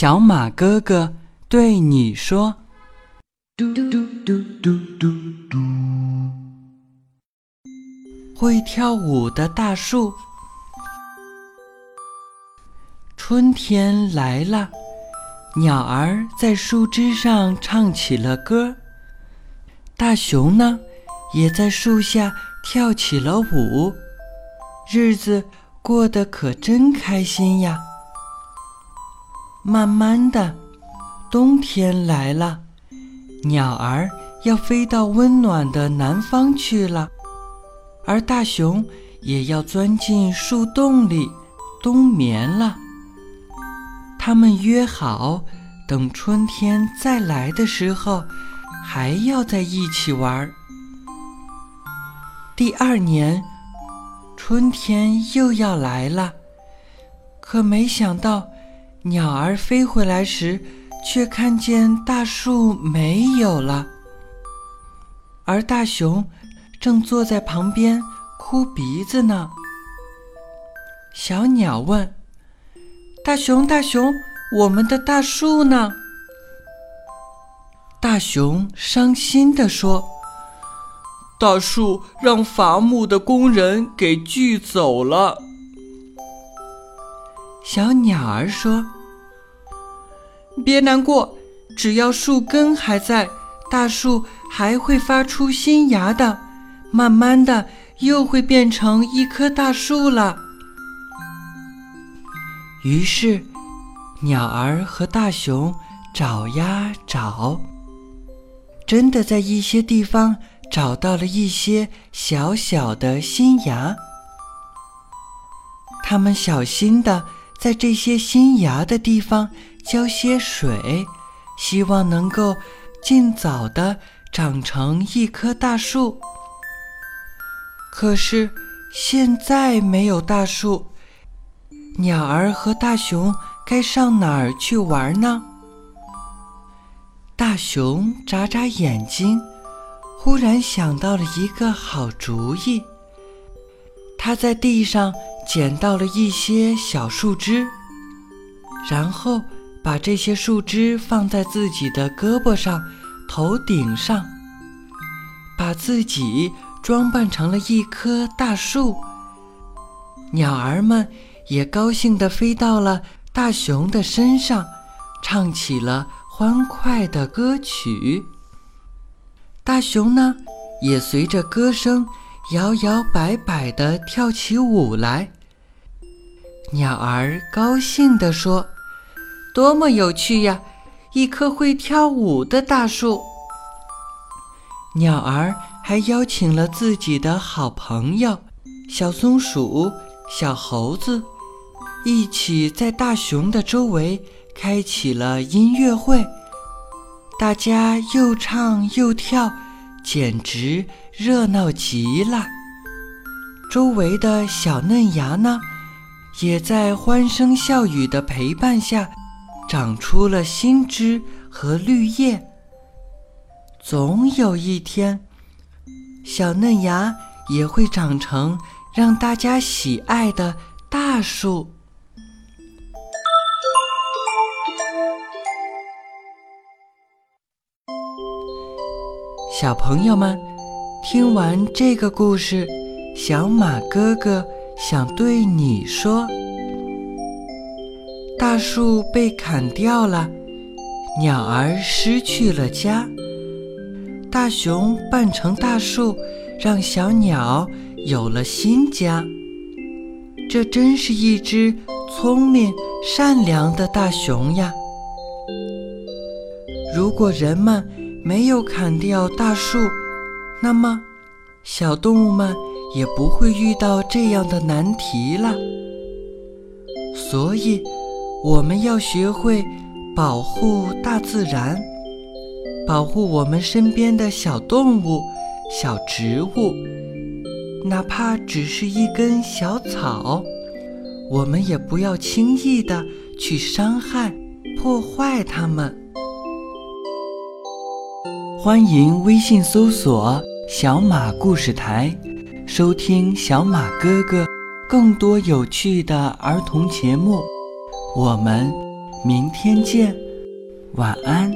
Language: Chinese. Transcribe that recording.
小马哥哥对你说：“嘟嘟嘟嘟嘟嘟，会跳舞的大树。春天来了，鸟儿在树枝上唱起了歌，大熊呢，也在树下跳起了舞，日子过得可真开心呀。”慢慢的，冬天来了，鸟儿要飞到温暖的南方去了，而大熊也要钻进树洞里冬眠了。他们约好，等春天再来的时候，还要在一起玩。第二年，春天又要来了，可没想到。鸟儿飞回来时，却看见大树没有了，而大熊正坐在旁边哭鼻子呢。小鸟问：“大熊，大熊，我们的大树呢？”大熊伤心地说：“大树让伐木的工人给锯走了。”小鸟儿说：“别难过，只要树根还在，大树还会发出新芽的，慢慢的又会变成一棵大树了。”于是，鸟儿和大熊找呀找，真的在一些地方找到了一些小小的新芽。他们小心的。在这些新芽的地方浇些水，希望能够尽早的长成一棵大树。可是现在没有大树，鸟儿和大熊该上哪儿去玩呢？大熊眨眨眼睛，忽然想到了一个好主意。他在地上。捡到了一些小树枝，然后把这些树枝放在自己的胳膊上、头顶上，把自己装扮成了一棵大树。鸟儿们也高兴地飞到了大熊的身上，唱起了欢快的歌曲。大熊呢，也随着歌声摇摇摆摆地跳起舞来。鸟儿高兴地说：“多么有趣呀！一棵会跳舞的大树。”鸟儿还邀请了自己的好朋友小松鼠、小猴子，一起在大熊的周围开启了音乐会。大家又唱又跳，简直热闹极了。周围的小嫩芽呢？也在欢声笑语的陪伴下，长出了新枝和绿叶。总有一天，小嫩芽也会长成让大家喜爱的大树。小朋友们，听完这个故事，小马哥哥。想对你说，大树被砍掉了，鸟儿失去了家，大熊扮成大树，让小鸟有了新家。这真是一只聪明善良的大熊呀！如果人们没有砍掉大树，那么小动物们。也不会遇到这样的难题了。所以，我们要学会保护大自然，保护我们身边的小动物、小植物，哪怕只是一根小草，我们也不要轻易的去伤害、破坏它们。欢迎微信搜索“小马故事台”。收听小马哥哥更多有趣的儿童节目，我们明天见，晚安。